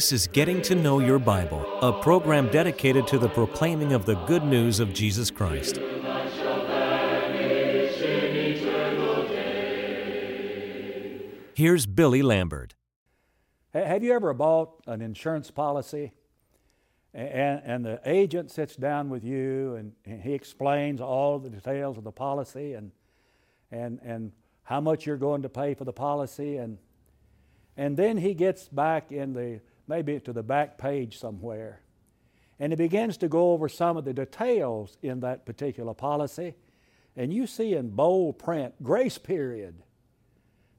This is Getting to Know Your Bible, a program dedicated to the proclaiming of the good news of Jesus Christ. Here's Billy Lambert. Have you ever bought an insurance policy and, and the agent sits down with you and, and he explains all the details of the policy and, and, and how much you're going to pay for the policy and, and then he gets back in the maybe to the back page somewhere and he begins to go over some of the details in that particular policy and you see in bold print grace period.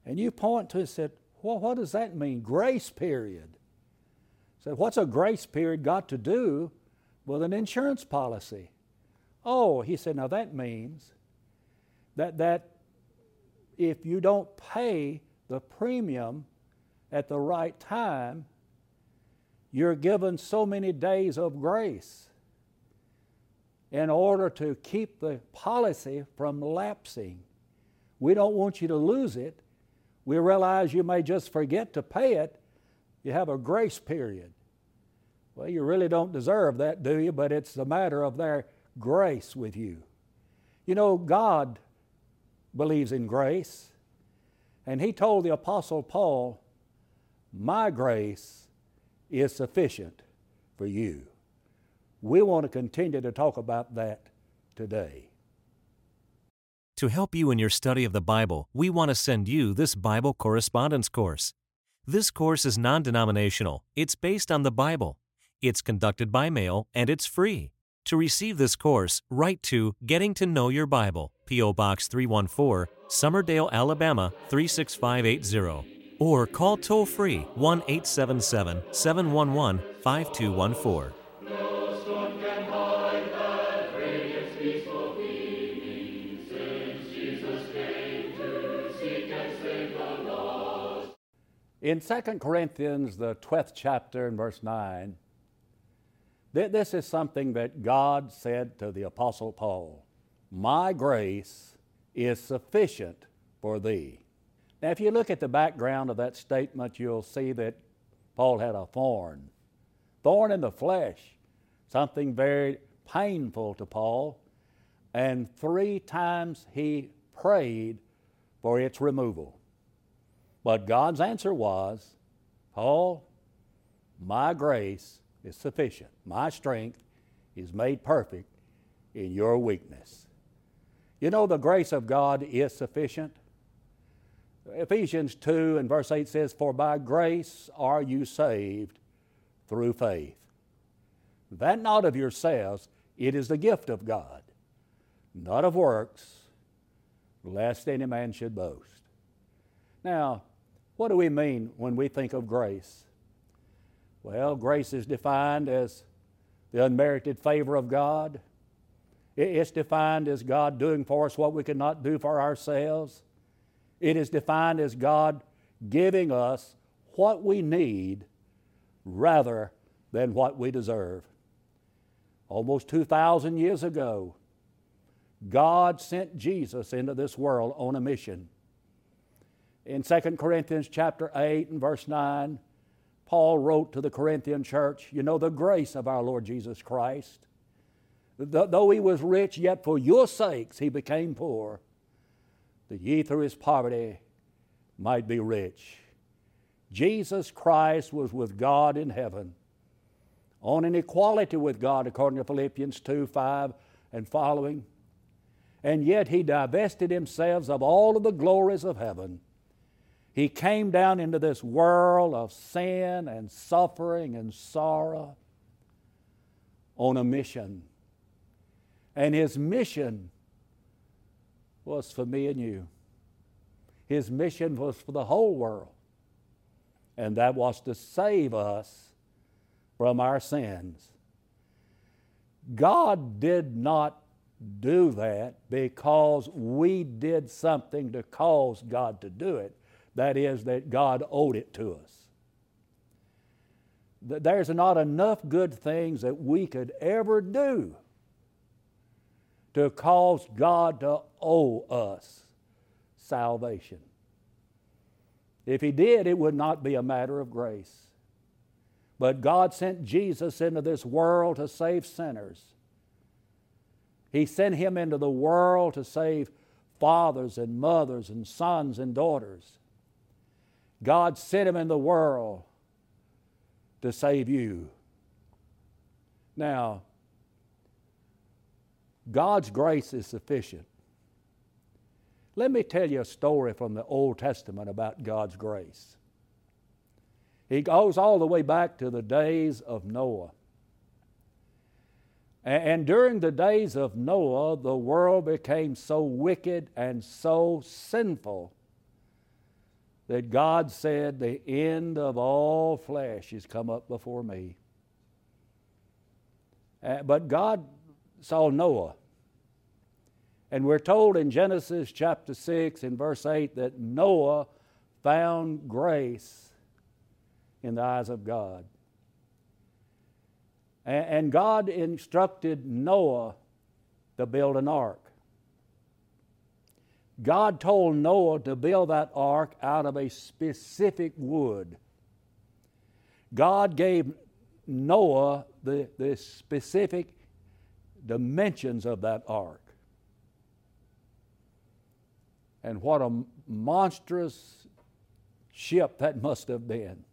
And you point to it and said well what does that mean grace period so, what's a grace period got to do with an insurance policy? Oh, he said, now that means that, that if you don't pay the premium at the right time, you're given so many days of grace in order to keep the policy from lapsing. We don't want you to lose it. We realize you may just forget to pay it, you have a grace period. Well, you really don't deserve that, do you? But it's a matter of their grace with you. You know, God believes in grace, and He told the Apostle Paul, My grace is sufficient for you. We want to continue to talk about that today. To help you in your study of the Bible, we want to send you this Bible correspondence course. This course is non denominational, it's based on the Bible. It's conducted by mail and it's free. To receive this course, write to Getting to Know Your Bible, P.O. Box 314, Summerdale, Alabama 36580, or call toll free 1 877 711 5214. In 2 Corinthians, the 12th chapter, and verse 9, this is something that God said to the Apostle Paul My grace is sufficient for thee. Now, if you look at the background of that statement, you'll see that Paul had a thorn, thorn in the flesh, something very painful to Paul, and three times he prayed for its removal. But God's answer was, Paul, my grace is sufficient. My strength is made perfect in your weakness. You know, the grace of God is sufficient. Ephesians 2 and verse 8 says, For by grace are you saved through faith. That not of yourselves, it is the gift of God, not of works, lest any man should boast. Now, what do we mean when we think of grace? Well, grace is defined as the unmerited favor of God. It's defined as God doing for us what we could not do for ourselves. It is defined as God giving us what we need rather than what we deserve. Almost 2,000 years ago, God sent Jesus into this world on a mission. In 2 Corinthians chapter 8 and verse 9, Paul wrote to the Corinthian church, you know, the grace of our Lord Jesus Christ. Though he was rich, yet for your sakes he became poor, that ye through his poverty might be rich. Jesus Christ was with God in heaven, on an equality with God, according to Philippians 2 5 and following. And yet he divested himself of all of the glories of heaven he came down into this world of sin and suffering and sorrow on a mission. And his mission was for me and you. His mission was for the whole world. And that was to save us from our sins. God did not do that because we did something to cause God to do it. That is, that God owed it to us. There's not enough good things that we could ever do to cause God to owe us salvation. If He did, it would not be a matter of grace. But God sent Jesus into this world to save sinners. He sent Him into the world to save fathers and mothers and sons and daughters. God sent Him in the world to save you. Now, God's grace is sufficient. Let me tell you a story from the Old Testament about God's grace. He goes all the way back to the days of Noah. And during the days of Noah, the world became so wicked and so sinful that God said, The end of all flesh has come up before me. Uh, but God saw Noah. And we're told in Genesis chapter 6 in verse 8 that Noah found grace in the eyes of God. And God instructed Noah to build an ark. God told Noah to build that ark out of a specific wood. God gave Noah the, the specific dimensions of that ark. And what a monstrous ship that must have been.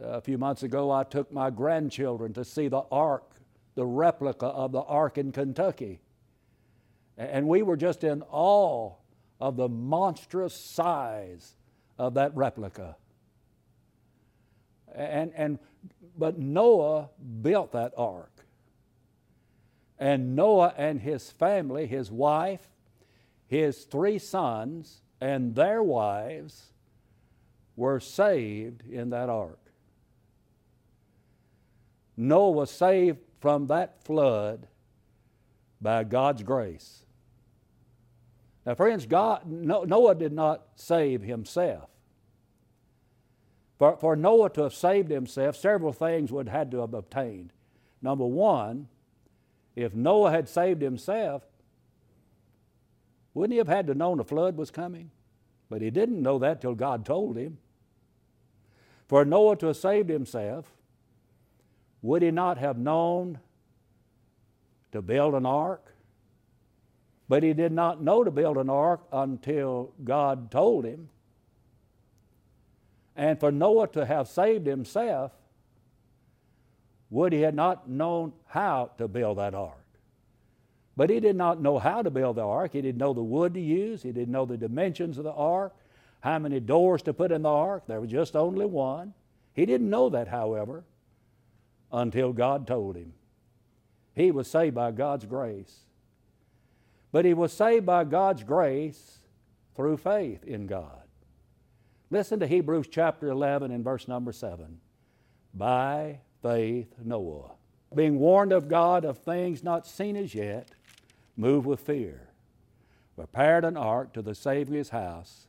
A few months ago, I took my grandchildren to see the ark, the replica of the ark in Kentucky. And we were just in awe of the monstrous size of that replica. And, and, but Noah built that ark. And Noah and his family, his wife, his three sons, and their wives were saved in that ark. Noah was saved from that flood by God's grace. Now, friends, God, Noah did not save himself. For, for Noah to have saved himself, several things would have had to have obtained. Number one, if Noah had saved himself, wouldn't he have had to know the flood was coming? But he didn't know that till God told him. For Noah to have saved himself, would he not have known to build an ark? But he did not know to build an ark until God told him. And for Noah to have saved himself, would he have not known how to build that ark? But he did not know how to build the ark. He didn't know the wood to use. He didn't know the dimensions of the ark, how many doors to put in the ark. There was just only one. He didn't know that, however, until God told him. He was saved by God's grace. But he was saved by God's grace through faith in God. Listen to Hebrews chapter 11 and verse number 7. By faith, Noah, being warned of God of things not seen as yet, moved with fear, prepared an ark to the save his house,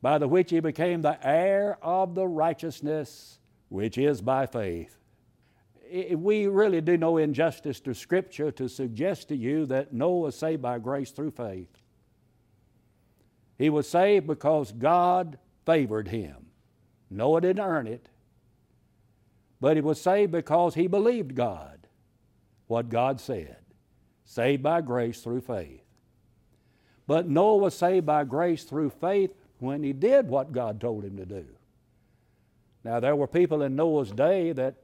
by the which he became the heir of the righteousness which is by faith we really do no injustice to Scripture to suggest to you that Noah was saved by grace through faith. He was saved because God favored him. Noah didn't earn it, but he was saved because he believed God, what God said. Saved by grace through faith. But Noah was saved by grace through faith when he did what God told him to do. Now, there were people in Noah's day that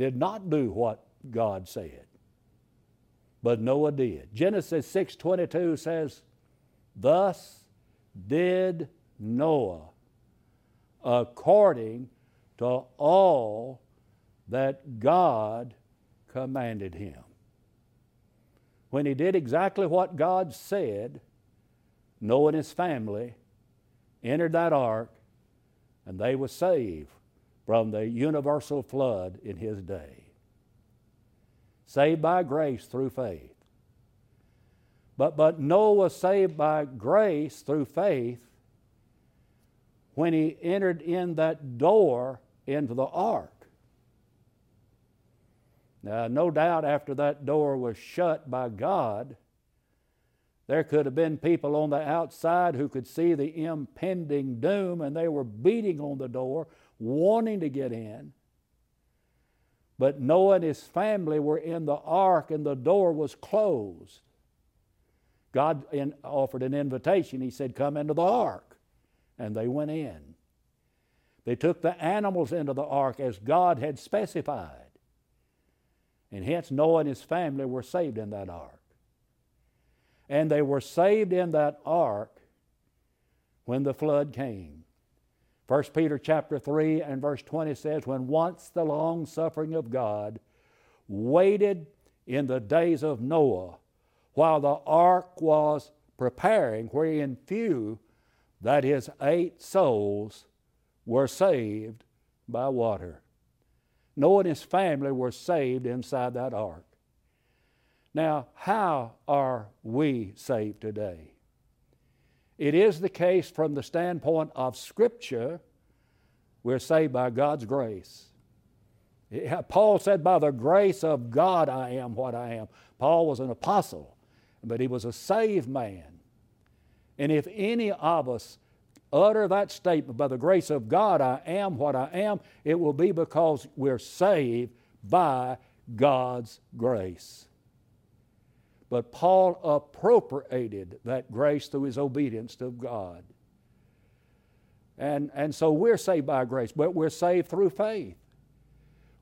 did not do what God said. But Noah did. Genesis 6:22 says, "Thus did Noah according to all that God commanded him." When he did exactly what God said, Noah and his family entered that ark and they were saved from the universal flood in his day. Saved by grace through faith. But, but Noah was saved by grace through faith when he entered in that door into the ark. Now, no doubt after that door was shut by God, there could have been people on the outside who could see the impending doom and they were beating on the door, wanting to get in. But Noah and his family were in the ark and the door was closed. God in, offered an invitation. He said, Come into the ark. And they went in. They took the animals into the ark as God had specified. And hence Noah and his family were saved in that ark. And they were saved in that ark when the flood came. 1 Peter chapter 3 and verse 20 says, When once the long suffering of God waited in the days of Noah, while the ark was preparing, wherein few, that is, eight souls, were saved by water. Noah and his family were saved inside that ark. Now, how are we saved today? It is the case from the standpoint of Scripture, we're saved by God's grace. Paul said, By the grace of God I am what I am. Paul was an apostle, but he was a saved man. And if any of us utter that statement, by the grace of God I am what I am, it will be because we're saved by God's grace. But Paul appropriated that grace through his obedience to God. And, and so we're saved by grace, but we're saved through faith.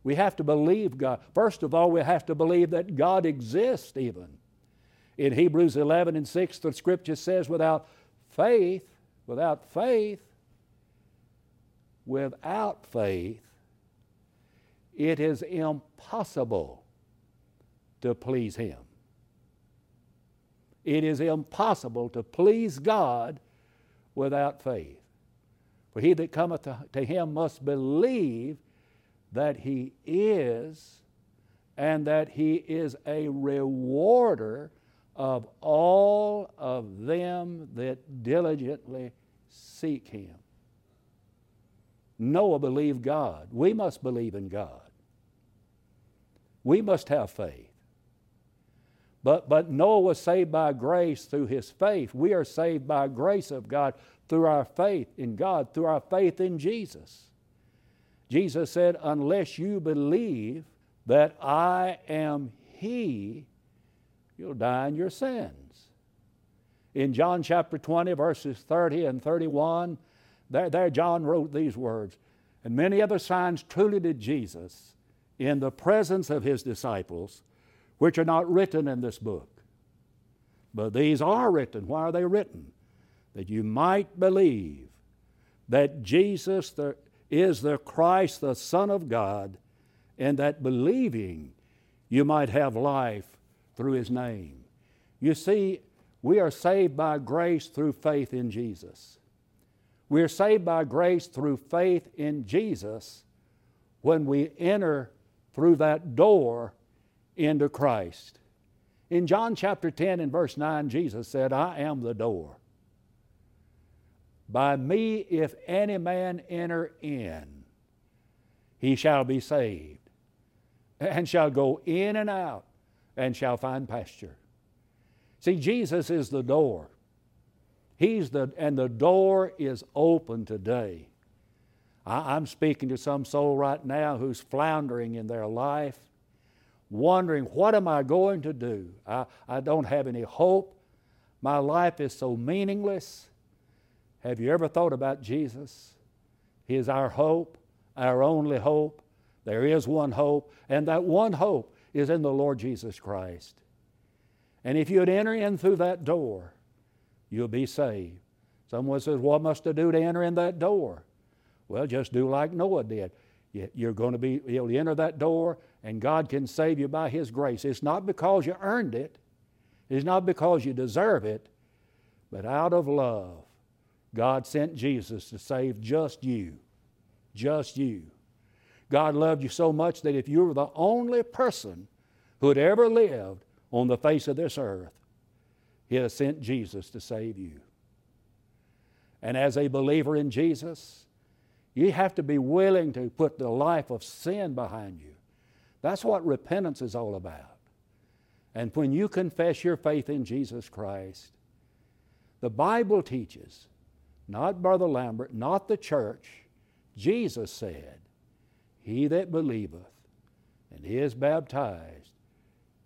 We have to believe God. First of all, we have to believe that God exists, even. In Hebrews 11 and 6, the scripture says, without faith, Without faith, without faith, it is impossible to please Him. It is impossible to please God without faith. For he that cometh to, Him must believe that He is, and that He is a rewarder of all of them that diligently seek Him. Noah believed God. We must believe in God. We must have faith. But, but Noah was saved by grace through his faith. We are saved by grace of God through our faith in God, through our faith in Jesus. Jesus said, Unless you believe that I am He, you'll die in your sins. In John chapter 20, verses 30 and 31, there, there John wrote these words And many other signs truly did Jesus in the presence of his disciples, which are not written in this book. But these are written. Why are they written? That you might believe that Jesus the, is the Christ, the Son of God, and that believing you might have life through His name. You see, we are saved by grace through faith in Jesus. We are saved by grace through faith in Jesus when we enter through that door into Christ. In John chapter 10 and verse 9, Jesus said, I am the door. By me, if any man enter in, he shall be saved, and shall go in and out and shall find pasture. See, Jesus is the door. He's the, and the door is open today. I, I'm speaking to some soul right now who's floundering in their life, wondering, what am I going to do? I, I don't have any hope. My life is so meaningless. Have you ever thought about Jesus? He is our hope, our only hope. There is one hope, and that one hope is in the Lord Jesus Christ. And if you'd enter in through that door, you'll be saved. Someone says, What must I do to enter in that door? Well, just do like Noah did. You're going to be, you'll enter that door, and God can save you by His grace. It's not because you earned it, it's not because you deserve it, but out of love, God sent Jesus to save just you. Just you. God loved you so much that if you were the only person who had ever lived on the face of this earth, He has sent Jesus to save you. And as a believer in Jesus, you have to be willing to put the life of sin behind you, That's what repentance is all about. And when you confess your faith in Jesus Christ, the Bible teaches, not Brother Lambert, not the church, Jesus said, He that believeth and is baptized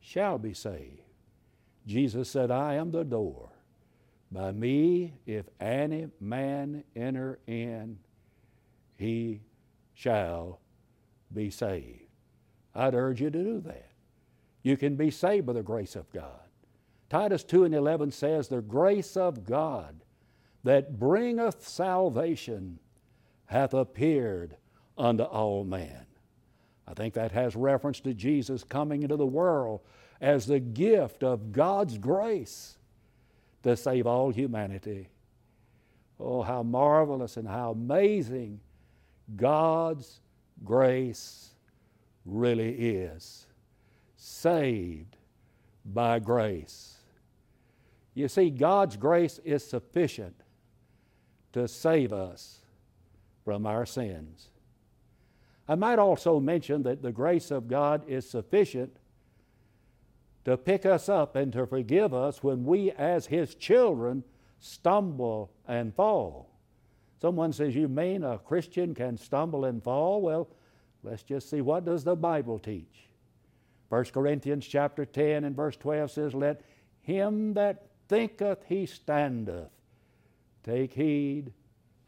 shall be saved. Jesus said, I am the door. By me, if any man enter in, he shall be saved. I'd urge you to do that. You can be saved by the grace of God. Titus 2 and 11 says, The grace of God that bringeth salvation hath appeared unto all men. I think that has reference to Jesus coming into the world as the gift of God's grace to save all humanity. Oh, how marvelous and how amazing God's grace really is. Saved by grace. You see, God's grace is sufficient to save us from our sins. I might also mention that the grace of God is sufficient to pick us up and to forgive us when we, as His children, stumble and fall. Someone says, You mean a Christian can stumble and fall? Well, let's just see what does the Bible teach. 1 Corinthians chapter 10 and verse 12 says, Let him that thinketh he standeth take heed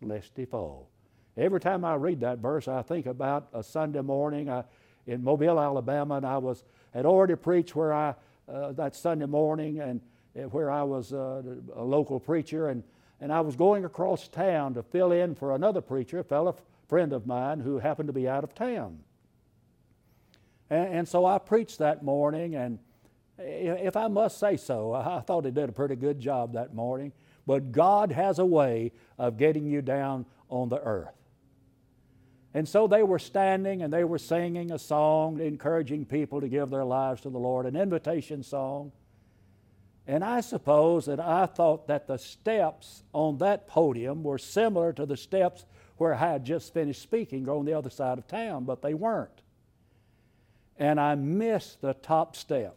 lest he fall. Every time I read that verse, I think about a Sunday morning I, in Mobile, Alabama, and I was had already preached where I uh, that Sunday morning, and uh, where I was uh, a local preacher, and and I was going across town to fill in for another preacher, a fellow friend of mine who happened to be out of town. And, and so I preached that morning, and if I must say so, I thought he did a pretty good job that morning. But God has a way of getting you down on the earth. And so they were standing and they were singing a song, encouraging people to give their lives to the Lord, an invitation song. And I suppose that I thought that the steps on that podium were similar to the steps where I had just finished speaking on the other side of town, but they weren't. And I missed the top step.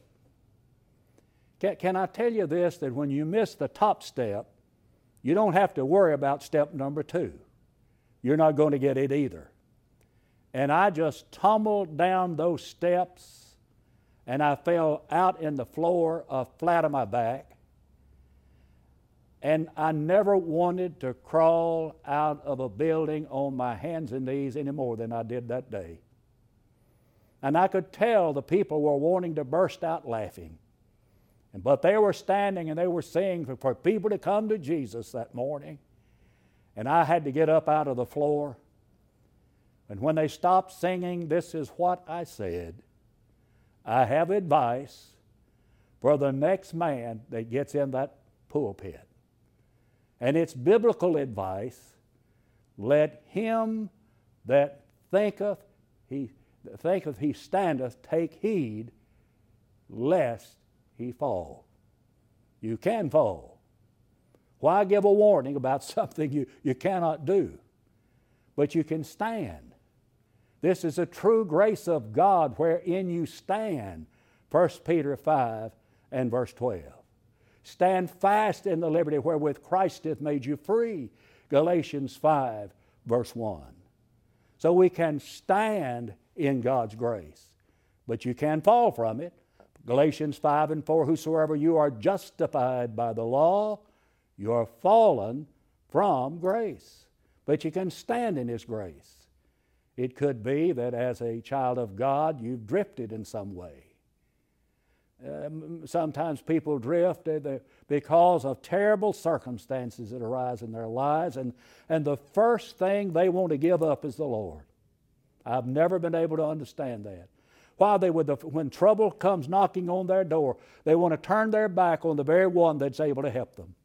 Can, can I tell you this that when you miss the top step, you don't have to worry about step number two. You're not going to get it either. And I just tumbled down those steps and I fell out in the floor uh, flat on my back. And I never wanted to crawl out of a building on my hands and knees any more than I did that day. And I could tell the people were wanting to burst out laughing. But they were standing and they were singing for, for people to come to Jesus that morning. And I had to get up out of the floor and when they stopped singing, this is what I said I have advice for the next man that gets in that pulpit. And it's biblical advice. Let him that thinketh he thinketh he standeth take heed lest he fall. You can fall. Why give a warning about something you, you cannot do? But you can stand. This is a true grace of God wherein you stand. 1 Peter 5 and verse 12. Stand fast in the liberty wherewith Christ hath made you free. Galatians 5 verse 1. So we can stand in God's grace, but you can fall from it. Galatians 5 and 4 Whosoever you are justified by the law, you are fallen from grace. But you can stand in His grace. It could be that as a child of God, you've drifted in some way. Um, sometimes people drift uh, because of terrible circumstances that arise in their lives, and, and the first thing they want to give up is the Lord. I've never been able to understand that. Why they would, when trouble comes knocking on their door, they want to turn their back on the very one that's able to help them.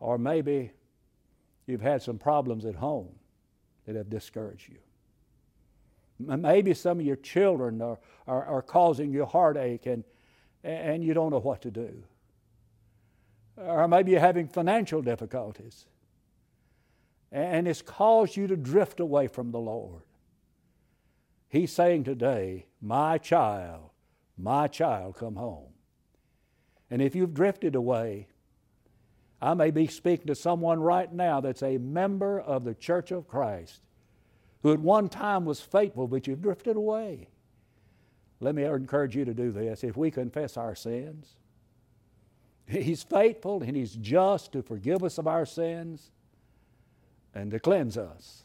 Or maybe you've had some problems at home that have discouraged you. Maybe some of your children are, are, are causing you heartache and, and you don't know what to do. Or maybe you're having financial difficulties and it's caused you to drift away from the Lord. He's saying today, My child, my child, come home. And if you've drifted away, I may be speaking to someone right now that's a member of the Church of Christ who at one time was faithful, but you've drifted away. Let me encourage you to do this. If we confess our sins, He's faithful and He's just to forgive us of our sins and to cleanse us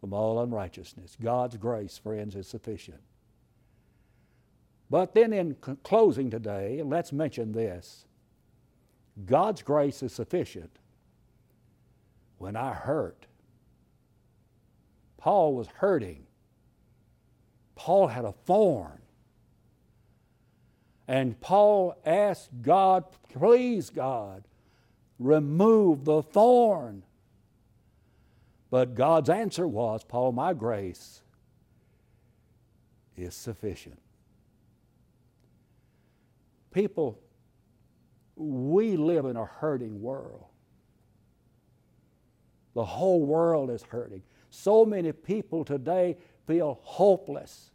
from all unrighteousness. God's grace, friends, is sufficient. But then, in closing today, let's mention this God's grace is sufficient when I hurt. Paul was hurting. Paul had a thorn. And Paul asked God, please, God, remove the thorn. But God's answer was, Paul, my grace is sufficient. People, we live in a hurting world. The whole world is hurting. So many people today feel hopeless.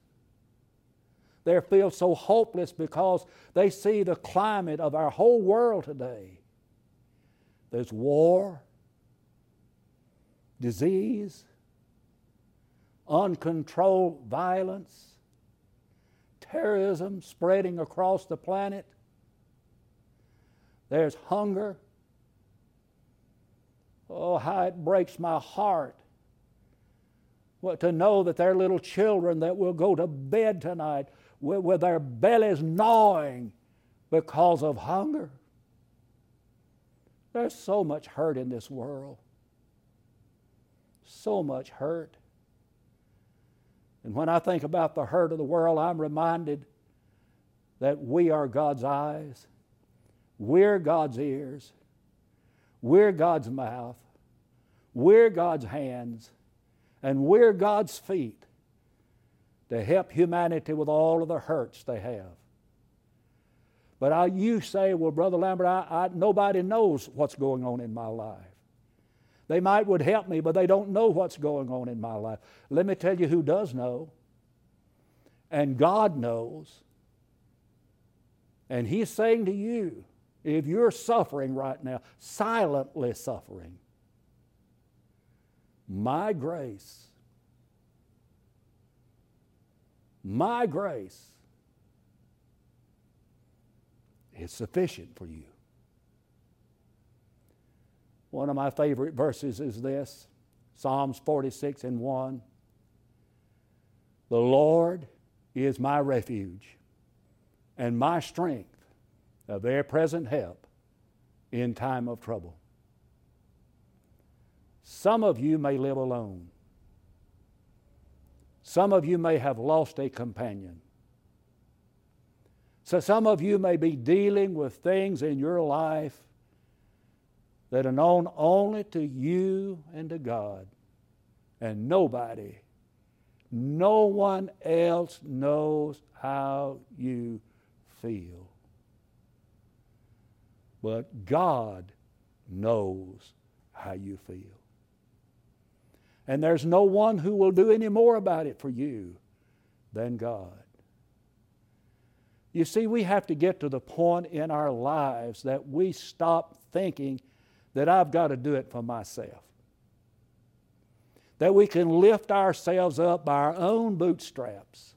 They feel so hopeless because they see the climate of our whole world today. There's war, disease, uncontrolled violence, terrorism spreading across the planet. There's hunger. Oh, how it breaks my heart to know that there are little children that will go to bed tonight with, with their bellies gnawing because of hunger. There's so much hurt in this world. So much hurt. And when I think about the hurt of the world, I'm reminded that we are God's eyes, we're God's ears, we're God's mouth, we're God's hands, and we're God's feet to help humanity with all of the hurts they have. But I, you say, well, Brother Lambert, I, I, nobody knows what's going on in my life. They might would help me, but they don't know what's going on in my life. Let me tell you who does know. And God knows. And He's saying to you, if you're suffering right now, silently suffering, my grace My grace is sufficient for you. One of my favorite verses is this Psalms 46 and 1. The Lord is my refuge and my strength, a very present help in time of trouble. Some of you may live alone. Some of you may have lost a companion. So some of you may be dealing with things in your life that are known only to you and to God. And nobody, no one else knows how you feel. But God knows how you feel. And there's no one who will do any more about it for you than God. You see, we have to get to the point in our lives that we stop thinking that I've got to do it for myself. That we can lift ourselves up by our own bootstraps.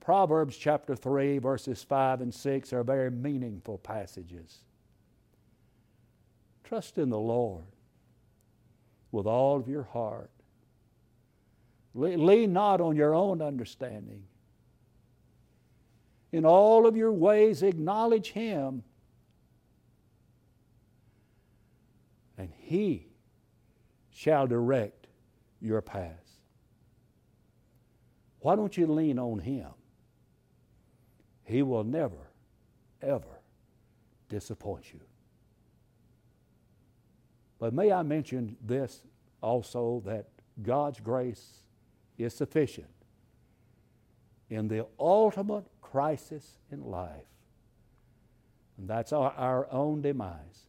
Proverbs chapter 3, verses 5 and 6 are very meaningful passages. Trust in the Lord with all of your heart. Lean not on your own understanding. In all of your ways, acknowledge Him, and He shall direct your paths. Why don't you lean on Him? He will never, ever disappoint you. But may I mention this also that God's grace is sufficient in the ultimate crisis in life, and that's our, our own demise.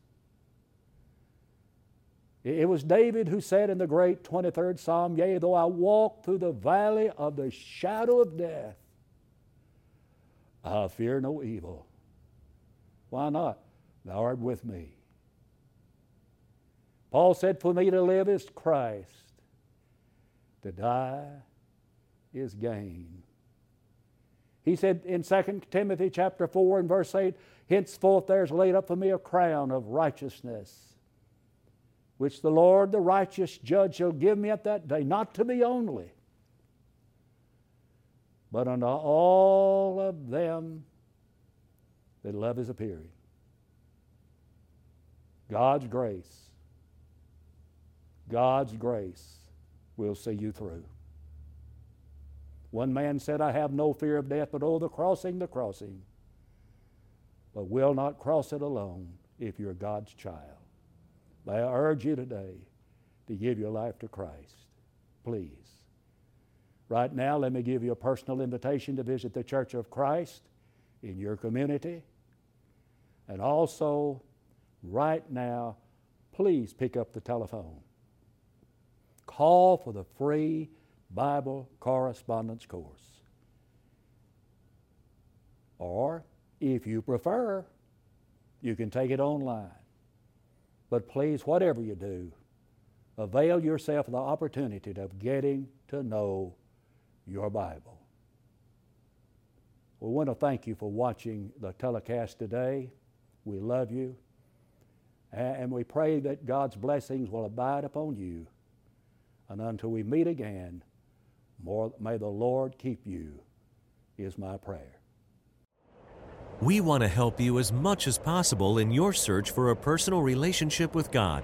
It was David who said in the great 23rd Psalm, Yea, though I walk through the valley of the shadow of death, I fear no evil. Why not? Thou art with me. Paul said, For me to live is Christ, to die is gain. He said in 2 Timothy chapter 4 and verse 8, Henceforth there is laid up for me a crown of righteousness, which the Lord, the righteous judge, shall give me at that day, not to me only, but unto all of them that love his appearing. God's grace, God's grace will see you through. One man said, I have no fear of death, but oh, the crossing, the crossing. But will not cross it alone if you're God's child. May I urge you today to give your life to Christ. Please. Right now, let me give you a personal invitation to visit the Church of Christ in your community. And also, right now, please pick up the telephone. Call for the free Bible correspondence course. Or, if you prefer, you can take it online. But please, whatever you do, avail yourself of the opportunity of getting to know your Bible. We want to thank you for watching the telecast today. We love you. And we pray that God's blessings will abide upon you. And until we meet again, more, may the Lord keep you, is my prayer. We want to help you as much as possible in your search for a personal relationship with God.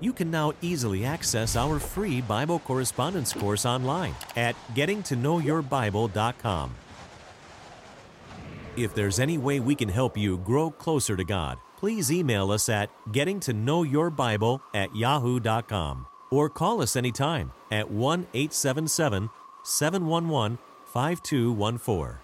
You can now easily access our free Bible correspondence course online at gettingtoknowyourbible.com. If there's any way we can help you grow closer to God, please email us at gettingtoknowyourbible at yahoo.com or call us anytime at 1 877 711 5214.